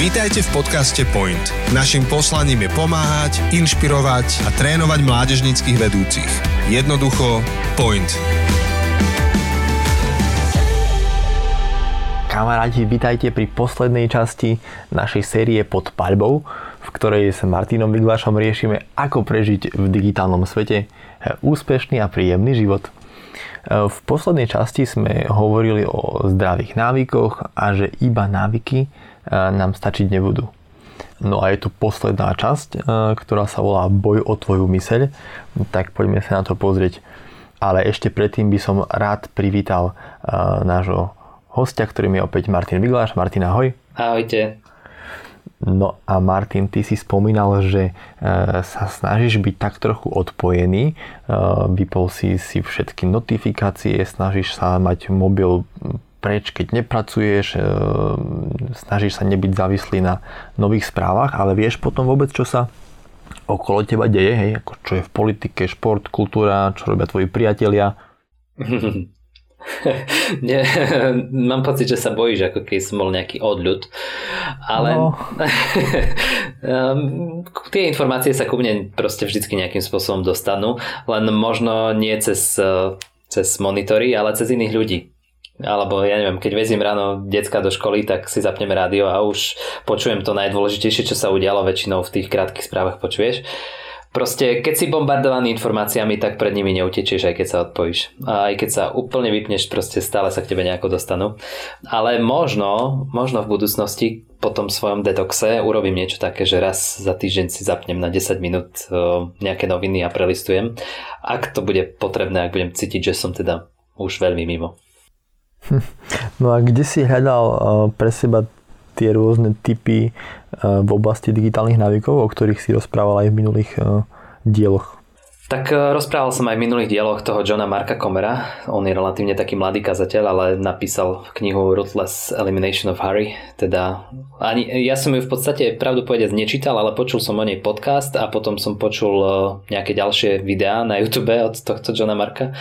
Vítajte v podcaste Point. Naším poslaním je pomáhať, inšpirovať a trénovať mládežnických vedúcich. Jednoducho Point. Kamaráti, vítajte pri poslednej časti našej série pod paľbou, v ktorej s Martinom Viglašom riešime, ako prežiť v digitálnom svete úspešný a príjemný život. V poslednej časti sme hovorili o zdravých návykoch a že iba návyky nám stačiť nebudú. No a je tu posledná časť, ktorá sa volá Boj o tvoju myseľ, tak poďme sa na to pozrieť. Ale ešte predtým by som rád privítal nášho hostia, ktorým je opäť Martin Vigláš. Martin, ahoj. Ahojte. No a Martin, ty si spomínal, že sa snažíš byť tak trochu odpojený, vypol si si všetky notifikácie, snažíš sa mať mobil preč, keď nepracuješ, e, snažíš sa nebyť závislý na nových správach, ale vieš potom vôbec, čo sa okolo teba deje, hej, ako čo je v politike, šport, kultúra, čo robia tvoji priatelia. Nie, mám pocit, že sa bojíš, ako keď som bol nejaký odľud. Ale no. tie informácie sa ku mne proste vždycky nejakým spôsobom dostanú, len možno nie cez, cez monitory, ale cez iných ľudí alebo ja neviem, keď vezím ráno decka do školy, tak si zapneme rádio a už počujem to najdôležitejšie, čo sa udialo väčšinou v tých krátkých správach počuješ. Proste, keď si bombardovaný informáciami, tak pred nimi neutečieš, aj keď sa odpojíš. A aj keď sa úplne vypneš, proste stále sa k tebe nejako dostanú. Ale možno, možno v budúcnosti po tom svojom detoxe urobím niečo také, že raz za týždeň si zapnem na 10 minút nejaké noviny a prelistujem. Ak to bude potrebné, ak budem cítiť, že som teda už veľmi mimo. No a kde si hľadal uh, pre seba tie rôzne typy uh, v oblasti digitálnych návykov, o ktorých si rozprával aj v minulých uh, dieloch? Tak rozprával som aj v minulých dieloch toho Johna Marka Comera. On je relatívne taký mladý kazateľ, ale napísal knihu Ruthless Elimination of Hurry. Teda ani, ja som ju v podstate pravdu povedať nečítal, ale počul som o nej podcast a potom som počul nejaké ďalšie videá na YouTube od tohto Johna Marka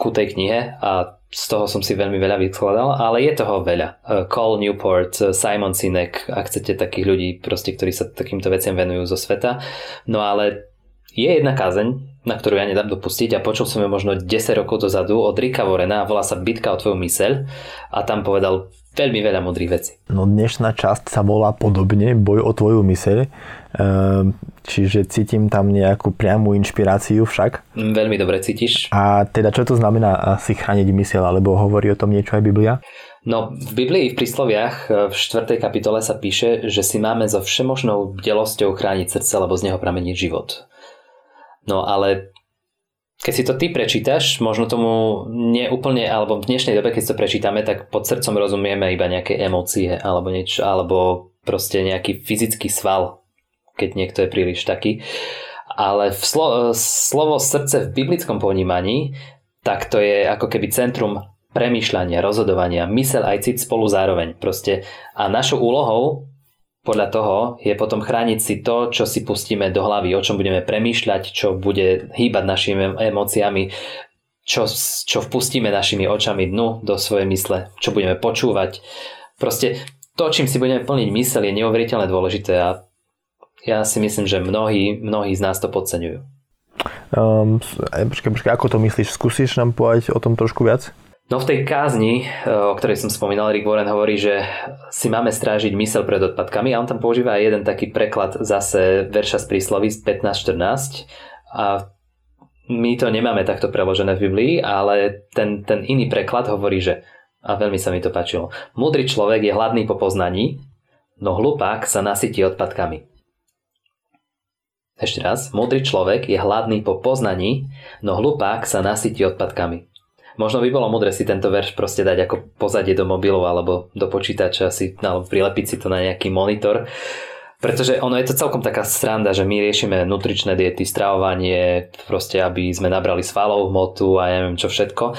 ku tej knihe a z toho som si veľmi veľa vyskladal, ale je toho veľa. Uh, Cole Newport, uh, Simon Sinek, ak chcete takých ľudí, proste, ktorí sa takýmto veciam venujú zo sveta. No ale je jedna kázeň, na ktorú ja nedám dopustiť a počul som ju možno 10 rokov dozadu od Rika Vorena a volá sa Bitka o tvoju myseľ a tam povedal veľmi veľa modrých vecí. No dnešná časť sa volá podobne Boj o tvoju myseľ, ehm, čiže cítim tam nejakú priamu inšpiráciu však. Mm, veľmi dobre cítiš. A teda čo to znamená si chrániť myseľ, alebo hovorí o tom niečo aj Biblia? No, v Biblii v prísloviach v 4. kapitole sa píše, že si máme so všemožnou bdelosťou chrániť srdce, lebo z neho pramení život. No ale keď si to ty prečítaš, možno tomu neúplne, alebo v dnešnej dobe, keď to prečítame, tak pod srdcom rozumieme iba nejaké emócie alebo niečo, alebo proste nejaký fyzický sval, keď niekto je príliš taký. Ale v slo- slovo srdce v biblickom ponímaní, tak to je ako keby centrum premýšľania, rozhodovania, mysel aj cit spolu zároveň. Proste a našou úlohou podľa toho je potom chrániť si to, čo si pustíme do hlavy, o čom budeme premýšľať, čo bude hýbať našimi emóciami, čo, čo vpustíme našimi očami dnu do svojej mysle, čo budeme počúvať. Proste to, čím si budeme plniť mysel, je neuveriteľne dôležité a ja si myslím, že mnohí, mnohí z nás to podceňujú. Um, počkaj, počkaj, ako to myslíš? Skúsiš nám povedať o tom trošku viac? No v tej kázni, e, o ktorej som spomínal, Rick Warren hovorí, že si máme strážiť mysel pred odpadkami a on tam používa aj jeden taký preklad zase verša z prísloví z 15.14 a my to nemáme takto preložené v Biblii, ale ten, ten iný preklad hovorí, že a veľmi sa mi to páčilo. Múdry človek je hladný po poznaní, no hlupák sa nasytí odpadkami. Ešte raz, múdry človek je hladný po poznaní, no hlupák sa nasytí odpadkami. Možno by bolo mudre si tento verš proste dať ako pozadie do mobilu alebo do počítača si, alebo prilepiť si to na nejaký monitor. Pretože ono je to celkom taká sranda, že my riešime nutričné diety, stravovanie, proste aby sme nabrali svalov hmotu a neviem čo všetko,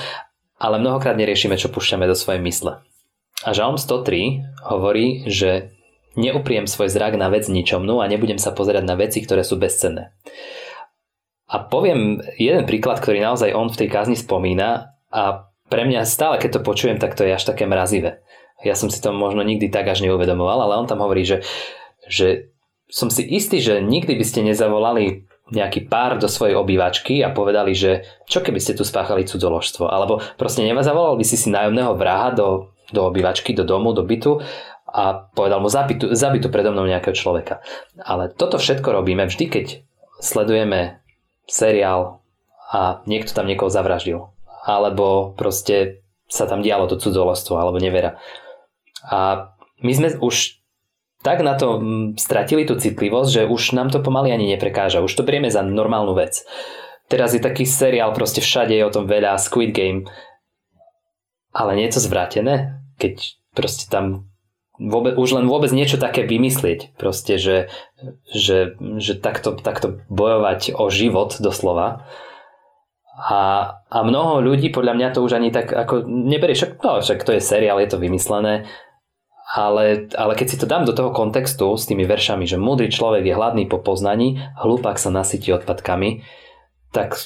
ale mnohokrát neriešime, čo púšťame do svojej mysle. A Žalm 103 hovorí, že neupriem svoj zrak na vec ničomnú a nebudem sa pozerať na veci, ktoré sú bezcenné. A poviem jeden príklad, ktorý naozaj on v tej kázni spomína a pre mňa stále, keď to počujem, tak to je až také mrazivé. Ja som si to možno nikdy tak až neuvedomoval, ale on tam hovorí, že, že som si istý, že nikdy by ste nezavolali nejaký pár do svojej obývačky a povedali, že čo keby ste tu spáchali cudzoložstvo, alebo proste nezavolal by si si nájomného vraha do, do obývačky, do domu, do bytu a povedal mu zabitu, zabitu predo mnou nejakého človeka. Ale toto všetko robíme vždy, keď sledujeme seriál a niekto tam niekoho zavraždil. Alebo proste sa tam dialo to cudzoložstvo alebo nevera. A my sme už tak na to mm, stratili tú citlivosť, že už nám to pomaly ani neprekáža. Už to berieme za normálnu vec. Teraz je taký seriál, proste všade je o tom veľa, Squid Game. Ale nie je to zvrátené, keď proste tam vôbec, už len vôbec niečo také vymyslieť. Proste, že, že, že takto, takto bojovať o život doslova. A, a mnoho ľudí podľa mňa to už ani tak ako neberie, však, no, však to je seriál, je to vymyslené ale, ale keď si to dám do toho kontextu s tými veršami, že múdry človek je hladný po poznaní, hlupák sa nasytí odpadkami, tak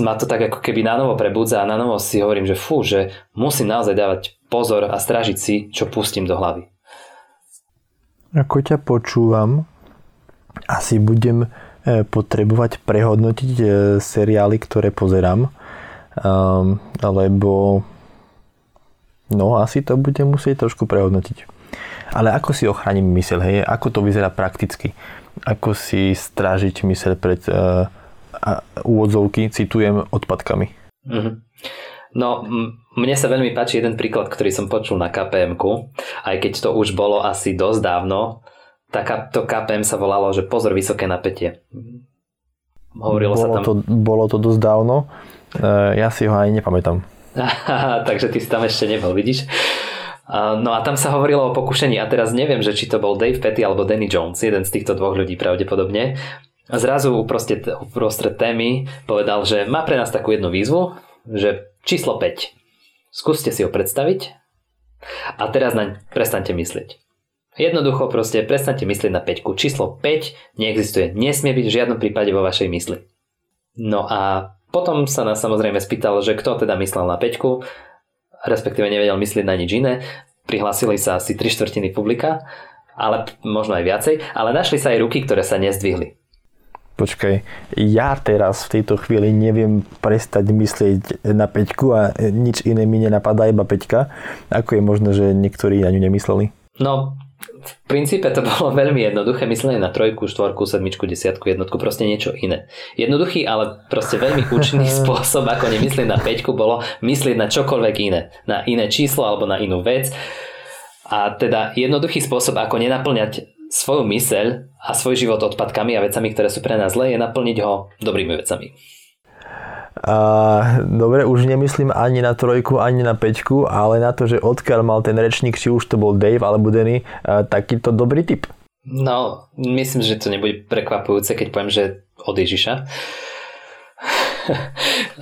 ma to tak ako keby na prebudza a na novo si hovorím, že fú, že musím naozaj dávať pozor a stražiť si, čo pustím do hlavy. Ako ťa počúvam, asi budem potrebovať prehodnotiť e, seriály, ktoré pozerám, um, lebo no asi to budem musieť trošku prehodnotiť. Ale ako si ochránim mysel, hej? Ako to vyzerá prakticky? Ako si strážiť mysel pred uh, citujem, odpadkami? Mm-hmm. No, mne sa veľmi páči jeden príklad, ktorý som počul na kpm aj keď to už bolo asi dosť dávno, to KPM sa volalo, že pozor, vysoké napätie. Hovorilo bolo sa tam... To, bolo to dosť dávno, e, ja si ho aj nepamätám. Takže ty si tam ešte nebol, vidíš? No a tam sa hovorilo o pokušení a teraz neviem, že či to bol Dave Petty alebo Danny Jones, jeden z týchto dvoch ľudí pravdepodobne. A zrazu uprostred, uprostred témy povedal, že má pre nás takú jednu výzvu, že číslo 5. Skúste si ho predstaviť a teraz naň prestante myslieť. Jednoducho proste prestante myslieť na 5. Číslo 5 neexistuje, nesmie byť v žiadnom prípade vo vašej mysli. No a potom sa nás samozrejme spýtal, že kto teda myslel na 5 respektíve nevedel myslieť na nič iné. Prihlásili sa asi 3 štvrtiny publika, ale možno aj viacej, ale našli sa aj ruky, ktoré sa nezdvihli. Počkaj, ja teraz v tejto chvíli neviem prestať myslieť na peťku a nič iné mi nenapadá, iba peťka. Ako je možné, že niektorí na ňu nemysleli? No, v princípe to bolo veľmi jednoduché, myslenie na trojku, štvorku, sedmičku, desiatku, jednotku, proste niečo iné. Jednoduchý, ale proste veľmi účinný spôsob, ako nemyslieť na peťku, bolo myslieť na čokoľvek iné. Na iné číslo alebo na inú vec. A teda jednoduchý spôsob, ako nenaplňať svoju myseľ a svoj život odpadkami a vecami, ktoré sú pre nás zlé, je naplniť ho dobrými vecami. A, dobre, už nemyslím ani na trojku, ani na peťku, ale na to, že odkiaľ mal ten rečník, či už to bol Dave alebo Danny, takýto dobrý tip. No, myslím, že to nebude prekvapujúce, keď poviem, že od Ježiša.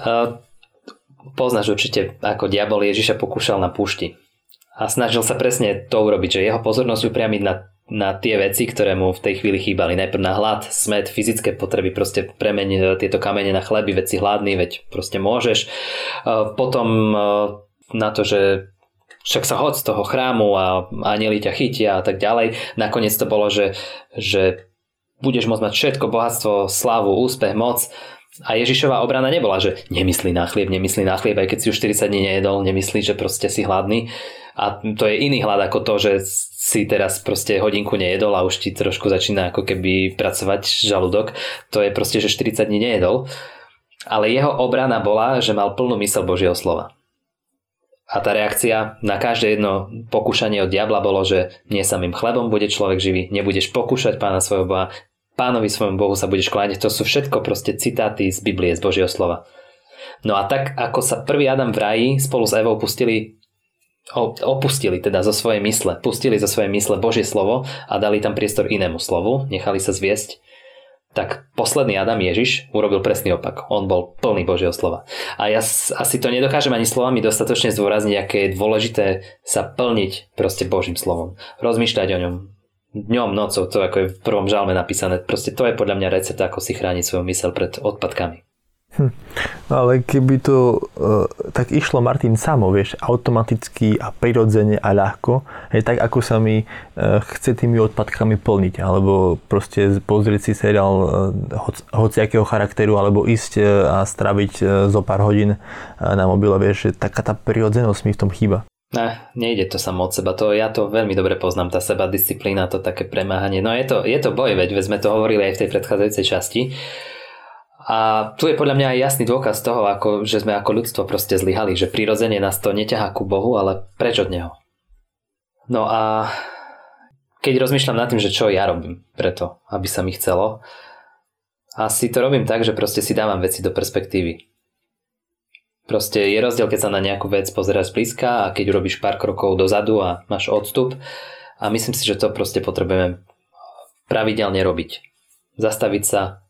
Poznáš určite, ako diabol Ježiša pokúšal na púšti. A snažil sa presne to urobiť, že jeho pozornosť upriamiť na na tie veci, ktoré mu v tej chvíli chýbali. Najprv na hlad, smet, fyzické potreby, proste premeň e, tieto kamene na chleby, veci hladný, veď proste môžeš. E, potom e, na to, že však sa hod z toho chrámu a anieli ťa chytia a tak ďalej. Nakoniec to bolo, že, že budeš môcť mať všetko, bohatstvo, slavu, úspech, moc. A Ježišová obrana nebola, že nemyslí na chlieb, nemyslí na chlieb, aj keď si už 40 dní nejedol, nemyslí, že proste si hladný a to je iný hlad ako to, že si teraz proste hodinku nejedol a už ti trošku začína ako keby pracovať žalúdok. To je proste, že 40 dní nejedol. Ale jeho obrana bola, že mal plnú mysel Božieho slova. A tá reakcia na každé jedno pokúšanie od diabla bolo, že nie samým chlebom bude človek živý, nebudeš pokúšať pána svojho Boha, pánovi svojmu Bohu sa budeš kláňať. To sú všetko proste citáty z Biblie, z Božieho slova. No a tak, ako sa prvý Adam v raji spolu s Evou pustili opustili teda zo svojej mysle, pustili zo svojej mysle Božie slovo a dali tam priestor inému slovu, nechali sa zviesť, tak posledný Adam Ježiš urobil presný opak. On bol plný Božieho slova. A ja asi to nedokážem ani slovami dostatočne zdôrazniť, aké je dôležité sa plniť proste Božím slovom. Rozmýšľať o ňom dňom, nocou, to ako je v prvom žalme napísané. Proste to je podľa mňa recept, ako si chrániť svoju mysel pred odpadkami. Hm. Ale keby to uh, tak išlo Martin samo, vieš, automaticky a prirodzene a ľahko, je tak ako sa mi uh, chce tými odpadkami plniť, alebo proste pozrieť si seriál uh, hoc, hociakého charakteru, alebo ísť uh, a straviť uh, zo pár hodín uh, na mobile, vieš, taká tá prirodzenosť mi v tom chýba. Ne, nejde to samo od seba, to ja to veľmi dobre poznám, tá seba disciplína, to také premáhanie. No je to, je to boj, veď sme to hovorili aj v tej predchádzajúcej časti. A tu je podľa mňa aj jasný dôkaz toho, ako, že sme ako ľudstvo proste zlyhali, že prirodzene nás to neťahá ku Bohu, ale preč od Neho. No a keď rozmýšľam nad tým, že čo ja robím preto, aby sa mi chcelo, asi to robím tak, že proste si dávam veci do perspektívy. Proste je rozdiel, keď sa na nejakú vec pozeráš blízka a keď robíš pár krokov dozadu a máš odstup a myslím si, že to proste potrebujeme pravidelne robiť. Zastaviť sa,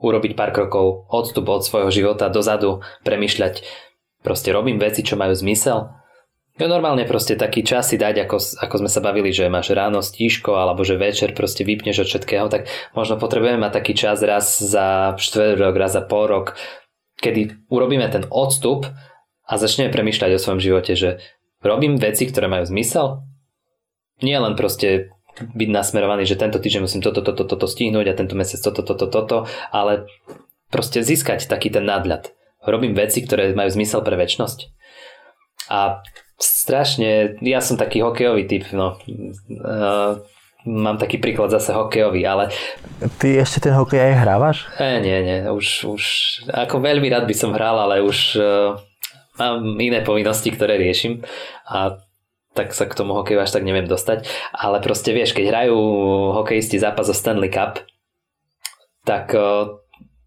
urobiť pár krokov, odstup od svojho života dozadu, premyšľať, proste robím veci, čo majú zmysel. Jo, normálne proste taký čas si dať, ako, ako sme sa bavili, že máš ráno stíško alebo že večer proste vypneš od všetkého, tak možno potrebujeme mať taký čas raz za čtvrt rok, raz za pol rok, kedy urobíme ten odstup a začneme premyšľať o svojom živote, že robím veci, ktoré majú zmysel. Nie len proste byť nasmerovaný, že tento týždeň musím toto, toto, toto stihnúť a tento mesiac toto, toto, toto, ale proste získať taký ten nadľad. Robím veci, ktoré majú zmysel pre väčnosť. A strašne, ja som taký hokejový typ, no. Uh, mám taký príklad zase hokejový, ale... Ty ešte ten hokej aj hrávaš? E, nie, nie, už, už, ako veľmi rád by som hral, ale už uh, mám iné povinnosti, ktoré riešim a tak sa k tomu hokeju až tak neviem dostať. Ale proste vieš, keď hrajú hokejisti zápas o Stanley Cup, tak uh,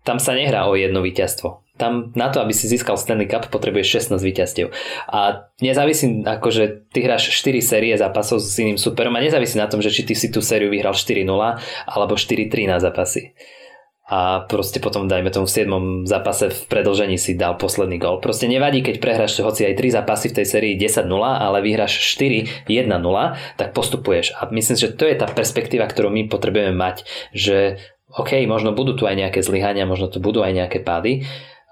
tam sa nehrá o jedno víťazstvo. Tam na to, aby si získal Stanley Cup, potrebuješ 16 víťazstiev. A nezávisí, akože ty hráš 4 série zápasov s iným superom a nezávisí na tom, že či ty si tú sériu vyhral 4-0 alebo 4-3 na zápasy a proste potom dajme tomu v 7. zápase v predlžení si dal posledný gol. Proste nevadí, keď prehráš hoci aj 3 zápasy v tej sérii 10-0, ale vyhráš 4-1-0, tak postupuješ. A myslím, že to je tá perspektíva, ktorú my potrebujeme mať, že OK, možno budú tu aj nejaké zlyhania, možno tu budú aj nejaké pády,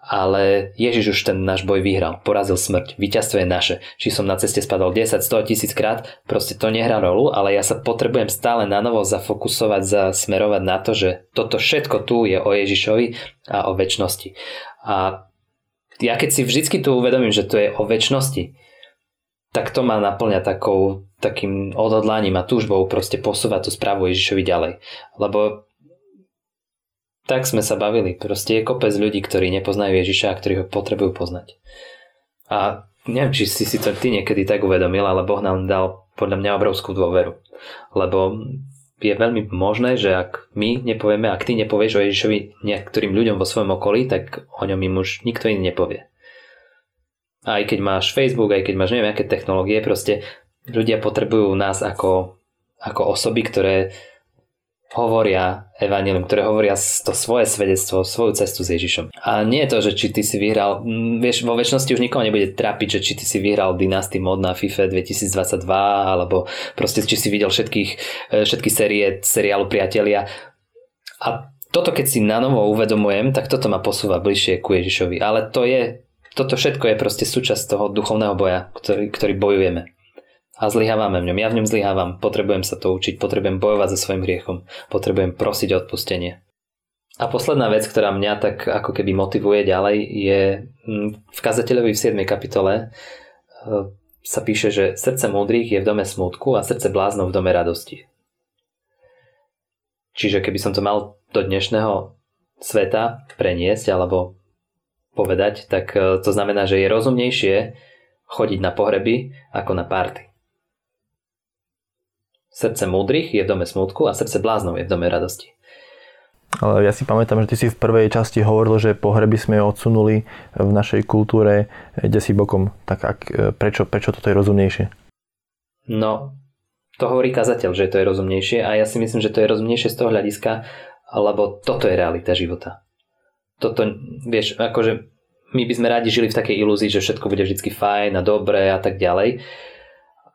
ale Ježiš už ten náš boj vyhral, porazil smrť, víťazstvo je naše. Či som na ceste spadol 10, 100, tisíc krát, proste to nehrá rolu, ale ja sa potrebujem stále na novo zafokusovať, zasmerovať na to, že toto všetko tu je o Ježišovi a o väčšnosti. A ja keď si vždycky tu uvedomím, že to je o väčšnosti, tak to ma naplňa takou, takým odhodlaním a túžbou proste posúvať tú správu Ježišovi ďalej. Lebo tak sme sa bavili. Proste je kopec ľudí, ktorí nepoznajú Ježiša a ktorí ho potrebujú poznať. A neviem, či si si to ty niekedy tak uvedomil, ale Boh nám dal podľa mňa obrovskú dôveru. Lebo je veľmi možné, že ak my nepovieme, ak ty nepovieš o Ježišovi niektorým ľuďom vo svojom okolí, tak o ňom im už nikto iný nepovie. Aj keď máš Facebook, aj keď máš neviem aké technológie, proste ľudia potrebujú nás ako, ako osoby, ktoré hovoria evanilium, ktoré hovoria to svoje svedectvo, svoju cestu s Ježišom. A nie je to, že či ty si vyhral, vieš, vo väčšnosti už nikoho nebude trápiť, že či ty si vyhral Dynasty mod na FIFA 2022, alebo proste či si videl všetkých, e, všetky série seriálu Priatelia. A toto keď si na novo uvedomujem, tak toto ma posúva bližšie ku Ježišovi. Ale to je, toto všetko je proste súčasť toho duchovného boja, ktorý, ktorý bojujeme a zlyhávame v ňom. Ja v ňom zlyhávam, potrebujem sa to učiť, potrebujem bojovať so svojím hriechom, potrebujem prosiť o odpustenie. A posledná vec, ktorá mňa tak ako keby motivuje ďalej, je mm, v kazateľovi v 7. kapitole e, sa píše, že srdce múdrych je v dome smútku a srdce bláznov v dome radosti. Čiže keby som to mal do dnešného sveta preniesť alebo povedať, tak e, to znamená, že je rozumnejšie chodiť na pohreby ako na párty. Srdce múdrych je v dome smutku a srdce bláznov je v dome radosti. Ale ja si pamätám, že ty si v prvej časti hovoril, že pohreby sme odsunuli v našej kultúre kde si bokom. Tak ak, prečo, prečo toto je rozumnejšie? No, to hovorí kazateľ, že to je rozumnejšie a ja si myslím, že to je rozumnejšie z toho hľadiska, lebo toto je realita života. Toto, vieš, akože my by sme radi žili v takej ilúzii, že všetko bude vždy fajn a dobré a tak ďalej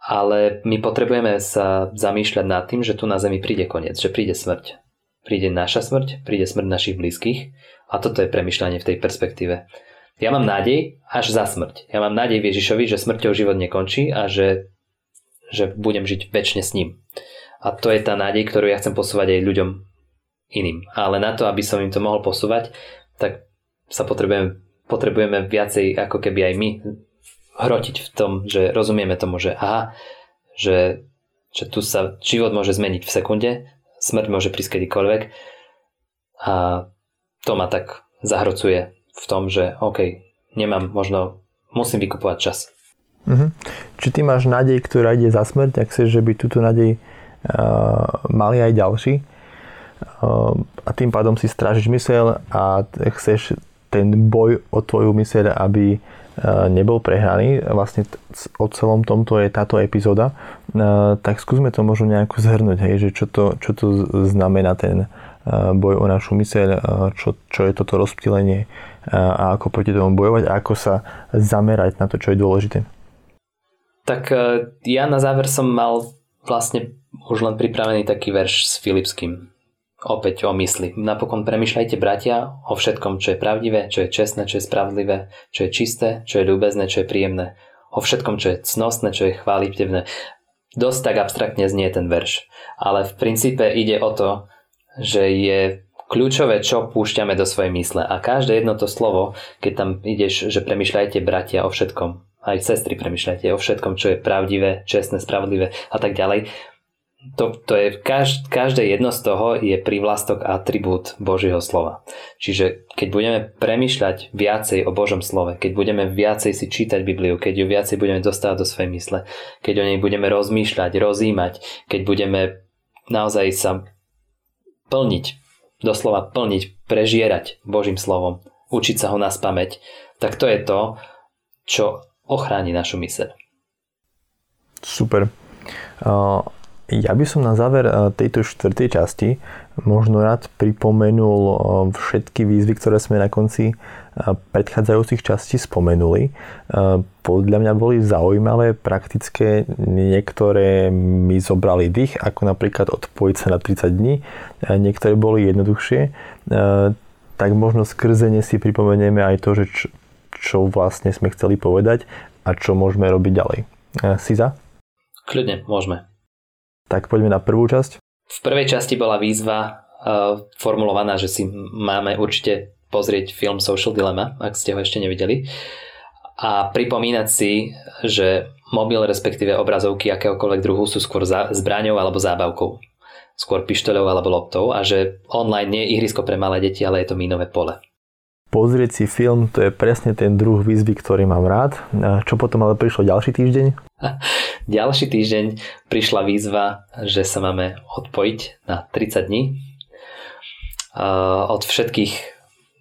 ale my potrebujeme sa zamýšľať nad tým, že tu na Zemi príde koniec, že príde smrť. Príde naša smrť, príde smrť našich blízkych, A toto je premyšľanie v tej perspektíve. Ja mám nádej až za smrť. Ja mám nádej Ježišovi, že smrťou život nekončí a že, že budem žiť väčšine s ním. A to je tá nádej, ktorú ja chcem posúvať aj ľuďom iným. Ale na to, aby som im to mohol posúvať, tak sa potrebujeme, potrebujeme viacej ako keby aj my hrotiť v tom, že rozumieme tomu, že aha, že, že tu sa život môže zmeniť v sekunde, smrť môže prísť kedykoľvek a to ma tak zahrocuje v tom, že OK, nemám možno, musím vykupovať čas. Uh-huh. Či ty máš nádej, ktorá ide za smrť, ak chceš, že by túto nádej uh, mali aj ďalší uh, a tým pádom si strážiš mysel a chceš ten boj o tvoju myseľ, aby nebol prehraný. Vlastne o celom tomto je táto epizóda. Uh, tak skúsme to možno nejako zhrnúť, hej, že čo to, čo to znamená ten boj o našu myseľ, čo, čo je toto rozptýlenie a ako proti tomu bojovať a ako sa zamerať na to, čo je dôležité. Tak ja na záver som mal vlastne už len pripravený taký verš s Filipským. Opäť o mysli. Napokon premyšľajte, bratia, o všetkom, čo je pravdivé, čo je čestné, čo je spravodlivé, čo je čisté, čo je ľúbezné, čo je príjemné. O všetkom, čo je cnostné, čo je chválitevné. Dosť tak abstraktne znie ten verš. Ale v princípe ide o to, že je kľúčové, čo púšťame do svojej mysle. A každé jedno to slovo, keď tam ideš, že premyšľajte bratia o všetkom, aj sestry premyšľajte o všetkom, čo je pravdivé, čestné, spravodlivé a tak ďalej. To, to je, každé, každé jedno z toho je privlastok atribút Božieho slova. Čiže keď budeme premyšľať viacej o Božom slove, keď budeme viacej si čítať Bibliu, keď ju viacej budeme dostávať do svojej mysle, keď o nej budeme rozmýšľať, rozímať, keď budeme naozaj sa plniť, doslova plniť, prežierať Božím slovom, učiť sa ho na spameť, tak to je to, čo ochráni našu myseľ. Super. Ja by som na záver tejto štvrtej časti možno rád pripomenul všetky výzvy, ktoré sme na konci predchádzajúcich častí spomenuli. Podľa mňa boli zaujímavé, praktické, niektoré mi zobrali dých, ako napríklad odpojiť sa na 30 dní, niektoré boli jednoduchšie, tak možno skrze ne si pripomenieme aj to, že čo, čo vlastne sme chceli povedať a čo môžeme robiť ďalej. Siza? Kľudne, môžeme. Tak poďme na prvú časť. V prvej časti bola výzva uh, formulovaná, že si máme určite pozrieť film Social Dilemma, ak ste ho ešte nevideli. A pripomínať si, že mobil, respektíve obrazovky akéhokoľvek druhu sú skôr za, zbraňou alebo zábavkou. Skôr pištoľou alebo loptou a že online nie je ihrisko pre malé deti, ale je to mínové pole. Pozrieť si film, to je presne ten druh výzvy, ktorý mám rád. Čo potom ale prišlo ďalší týždeň? ďalší týždeň prišla výzva, že sa máme odpojiť na 30 dní od všetkých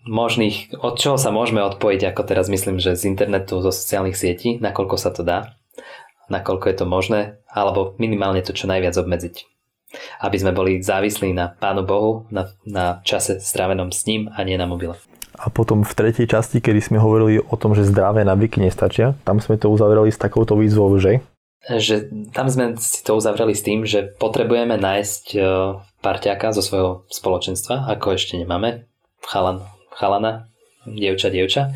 možných, od čoho sa môžeme odpojiť, ako teraz myslím, že z internetu, zo sociálnych sietí, nakoľko sa to dá, nakoľko je to možné, alebo minimálne to čo najviac obmedziť. Aby sme boli závislí na Pánu Bohu, na, na čase strávenom s ním a nie na mobile. A potom v tretej časti, kedy sme hovorili o tom, že zdravé navyky nestačia, tam sme to uzavreli s takouto výzvou, že? Že tam sme si to uzavreli s tým, že potrebujeme nájsť e, parťáka zo svojho spoločenstva, ako ešte nemáme, chalan chalana, dievča, dievča,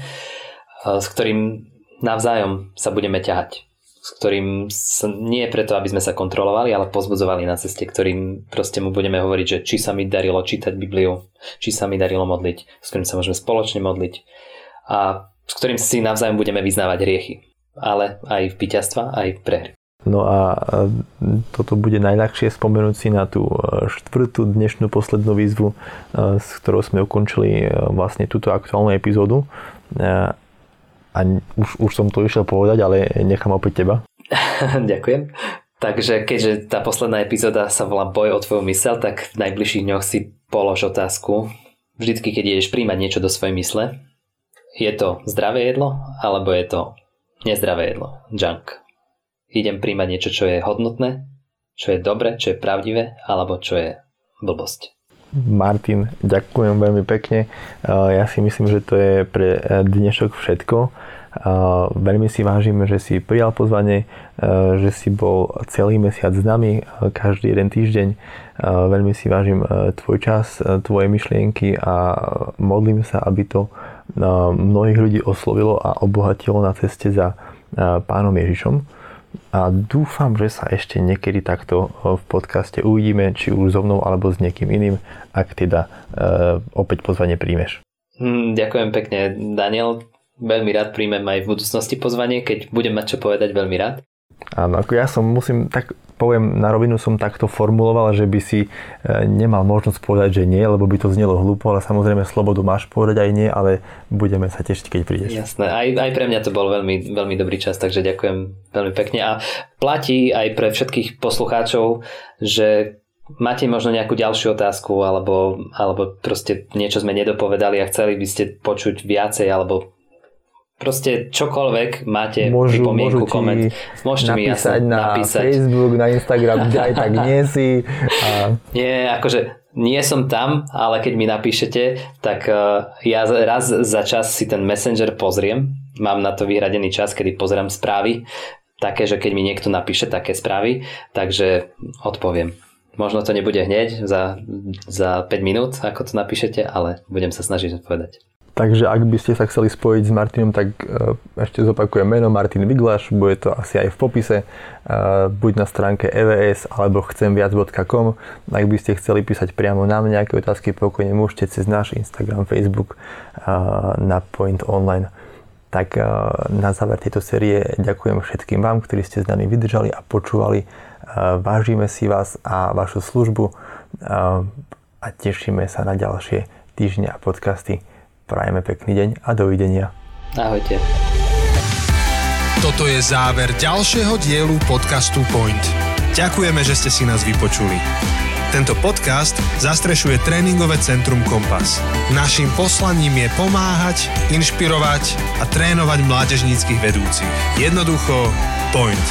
s ktorým navzájom sa budeme ťahať. S ktorým sa, nie preto, aby sme sa kontrolovali, ale pozbudzovali na ceste, ktorým proste mu budeme hovoriť, že či sa mi darilo čítať Bibliu, či sa mi darilo modliť, s ktorým sa môžeme spoločne modliť a s ktorým si navzájom budeme vyznávať hriechy. Ale aj v víťazstva, aj v prehry. No a toto bude najľahšie spomenúť si na tú e, štvrtú dnešnú poslednú výzvu, e, s ktorou sme ukončili e, vlastne túto aktuálnu epizódu. A už, už som to išiel povedať, ale nechám opäť teba. Ďakujem. Takže keďže tá posledná epizóda sa volá Boj o tvoju mysel, tak v najbližších dňoch si polož otázku. Vždycky, keď ideš príjmať niečo do svojej mysle, je to zdravé jedlo, alebo je to nezdravé jedlo, junk idem príjmať niečo, čo je hodnotné, čo je dobre, čo je pravdivé, alebo čo je blbosť. Martin, ďakujem veľmi pekne. Ja si myslím, že to je pre dnešok všetko. Veľmi si vážime, že si prijal pozvanie, že si bol celý mesiac s nami, každý jeden týždeň. Veľmi si vážim tvoj čas, tvoje myšlienky a modlím sa, aby to mnohých ľudí oslovilo a obohatilo na ceste za pánom Ježišom. A dúfam, že sa ešte niekedy takto v podcaste uvidíme, či už so mnou alebo s niekým iným, ak teda opäť pozvanie príjmeš. Hm, ďakujem pekne, Daniel. Veľmi rád príjmem aj v budúcnosti pozvanie, keď budem mať čo povedať, veľmi rád. Áno, ako ja som musím, tak poviem, na rovinu som takto formuloval, že by si e, nemal možnosť povedať, že nie, lebo by to znelo hlúpo, ale samozrejme slobodu máš povedať aj nie, ale budeme sa tešiť, keď prídeš. Jasné, aj, aj pre mňa to bol veľmi, veľmi dobrý čas, takže ďakujem veľmi pekne a platí aj pre všetkých poslucháčov, že máte možno nejakú ďalšiu otázku alebo, alebo proste niečo sme nedopovedali a chceli by ste počuť viacej alebo proste čokoľvek máte môžu, pripomienku, môžu koment, môžete mi jasne na napísať. Facebook, na Instagram, kde aj tak nie si. A... Nie, akože nie som tam, ale keď mi napíšete, tak uh, ja raz za čas si ten Messenger pozriem. Mám na to vyhradený čas, kedy pozerám správy. Také, že keď mi niekto napíše také správy, takže odpoviem. Možno to nebude hneď za, za 5 minút, ako to napíšete, ale budem sa snažiť odpovedať. Takže ak by ste sa chceli spojiť s Martinom, tak e, ešte zopakujem meno Martin Viglaš, bude to asi aj v popise, e, buď na stránke evs alebo chcemviac.com. Ak by ste chceli písať priamo nám nejaké otázky, pokojne môžete cez náš Instagram, Facebook e, na Point Online. Tak na záver tejto série ďakujem všetkým vám, ktorí ste s nami vydržali a počúvali Vážime si vás a vašu službu a tešíme sa na ďalšie týždne a podcasty. Prajeme pekný deň a dovidenia. Ahojte. Toto je záver ďalšieho dielu podcastu Point. Ďakujeme, že ste si nás vypočuli. Tento podcast zastrešuje tréningové centrum Kompas. Naším poslaním je pomáhať, inšpirovať a trénovať mládežníckých vedúcich. Jednoducho, point.